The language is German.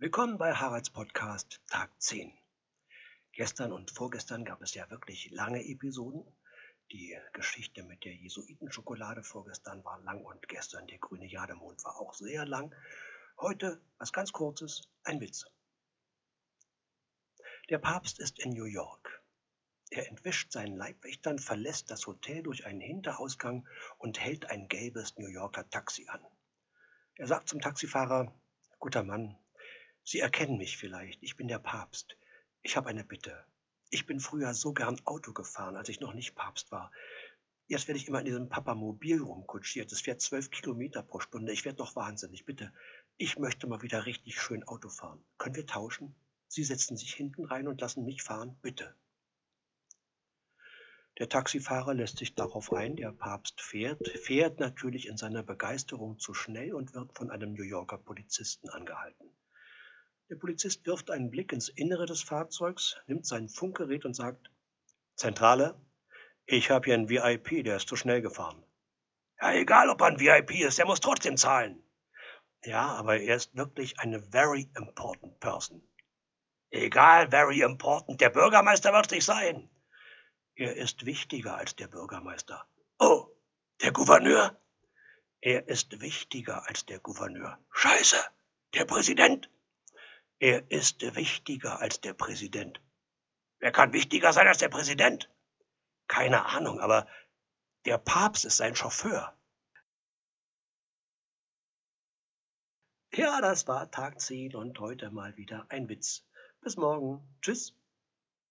Willkommen bei Haralds Podcast Tag 10. Gestern und vorgestern gab es ja wirklich lange Episoden. Die Geschichte mit der Jesuitenschokolade vorgestern war lang und gestern der grüne Jademond war auch sehr lang. Heute was ganz kurzes, ein Witz. Der Papst ist in New York. Er entwischt seinen Leibwächtern, verlässt das Hotel durch einen Hinterausgang und hält ein gelbes New Yorker Taxi an. Er sagt zum Taxifahrer, guter Mann, Sie erkennen mich vielleicht, ich bin der Papst. Ich habe eine Bitte. Ich bin früher so gern Auto gefahren, als ich noch nicht Papst war. Jetzt werde ich immer in diesem Papamobil rumkutschiert. Es fährt zwölf Kilometer pro Stunde. Ich werde doch wahnsinnig. Bitte, ich möchte mal wieder richtig schön Auto fahren. Können wir tauschen? Sie setzen sich hinten rein und lassen mich fahren. Bitte. Der Taxifahrer lässt sich darauf ein, der Papst fährt, fährt natürlich in seiner Begeisterung zu schnell und wird von einem New Yorker Polizisten angehalten. Der Polizist wirft einen Blick ins Innere des Fahrzeugs, nimmt sein Funkgerät und sagt, Zentrale, ich habe hier einen VIP, der ist zu schnell gefahren. Ja, egal, ob er ein VIP ist, er muss trotzdem zahlen. Ja, aber er ist wirklich eine very important person. Egal, very important, der Bürgermeister wird nicht sein. Er ist wichtiger als der Bürgermeister. Oh, der Gouverneur? Er ist wichtiger als der Gouverneur. Scheiße, der Präsident? Er ist wichtiger als der Präsident. Wer kann wichtiger sein als der Präsident? Keine Ahnung, aber der Papst ist sein Chauffeur. Ja, das war Tag 10 und heute mal wieder ein Witz. Bis morgen. Tschüss.